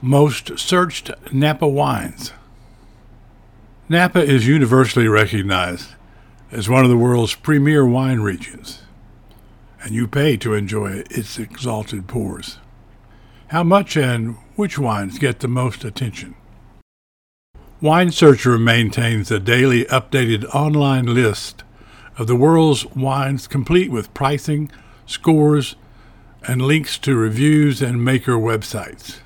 Most searched Napa wines. Napa is universally recognized as one of the world's premier wine regions, and you pay to enjoy its exalted pours. How much and which wines get the most attention? Wine Searcher maintains a daily updated online list of the world's wines complete with pricing, scores, and links to reviews and maker websites.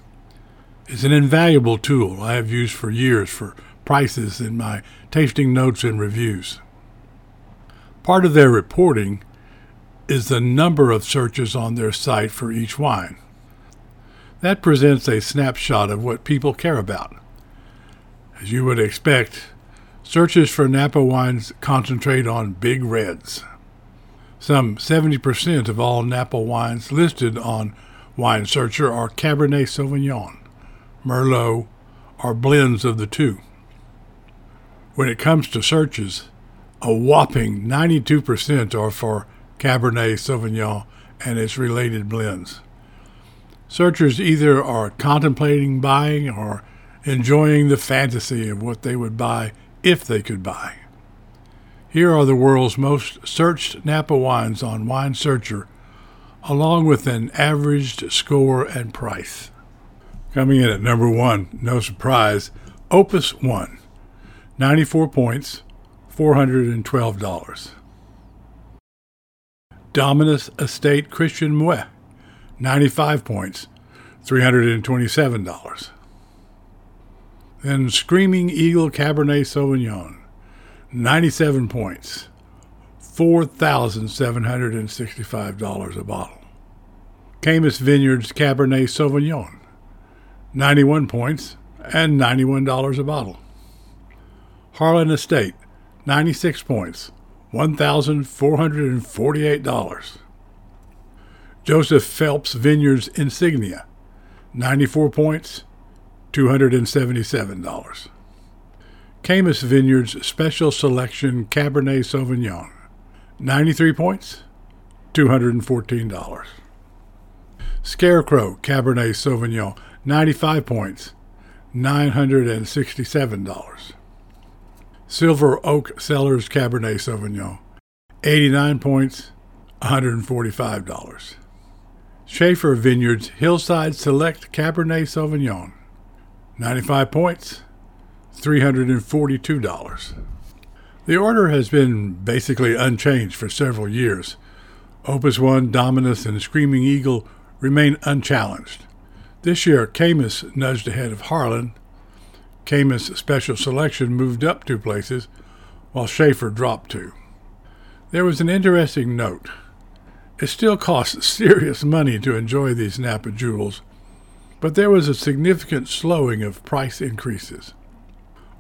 It's an invaluable tool I have used for years for prices in my tasting notes and reviews. Part of their reporting is the number of searches on their site for each wine. That presents a snapshot of what people care about. As you would expect, searches for Napa wines concentrate on big reds. Some 70% of all Napa wines listed on Wine Searcher are Cabernet Sauvignon, Merlot, or blends of the two. When it comes to searches, a whopping 92% are for Cabernet Sauvignon and its related blends. Searchers either are contemplating buying or enjoying the fantasy of what they would buy if they could buy. Here are the world's most searched Napa wines on Wine Searcher, along with an averaged score and price. Coming in at number one, no surprise, Opus One, 94 points, $412. Dominus Estate Christian Moueix, 95 points, $327. Then Screaming Eagle Cabernet Sauvignon, 97 points, $4,765 a bottle. Caymus Vineyards Cabernet Sauvignon, 91 points and $91 a bottle. Harlan Estate, 96 points, $1,448. Joseph Phelps Vineyards Insignia, 94 points, $277. Caymus Vineyards Special Selection Cabernet Sauvignon, 93 points, $214. Scarecrow Cabernet Sauvignon, 95 points, $967. Silver Oak Cellars Cabernet Sauvignon, 89 points, $145. Shafer Vineyards Hillside Select Cabernet Sauvignon, 95 points, $342. The order has been basically unchanged for several years. Opus 1, Dominus, and Screaming Eagle remain unchallenged. This year, Caymus nudged ahead of Harlan Caymus Special Selection moved up two places, while Shafer dropped two. There was an interesting note. It still costs serious money to enjoy these Napa jewels, but there was a significant slowing of price increases.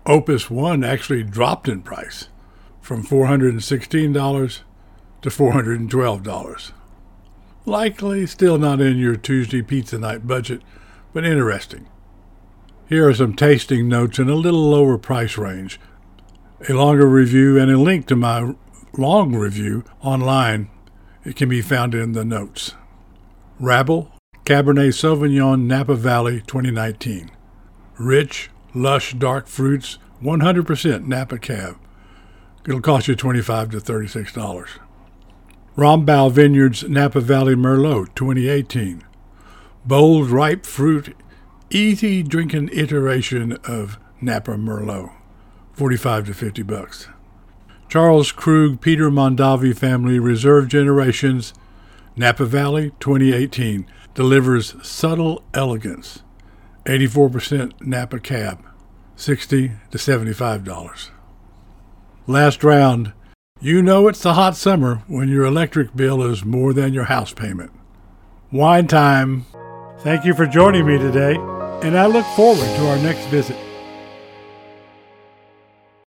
Opus 1 actually dropped in price from $416 to $412. Likely still not in your Tuesday pizza night budget, but interesting. Here are some tasting notes in a little lower price range, a longer review, and a link to my long review online. It can be found in the notes. Rabble Cabernet Sauvignon Napa Valley 2019. Rich, lush, dark fruits, 100% Napa Cab. It'll cost you 25 to $36. Rombauer Vineyards Napa Valley Merlot 2018. Bold, ripe fruit easy drinking iteration of Napa Merlot, 45 to 50 bucks. Charles Krug Peter Mondavi Family Reserve Generations, Napa Valley, 2018, delivers subtle elegance, 84% Napa Cab, 60 to 75 dollars. Last round. You know it's the hot summer when your electric bill is more than your house payment. Wine time. Thank you for joining me today and I look forward to our next visit.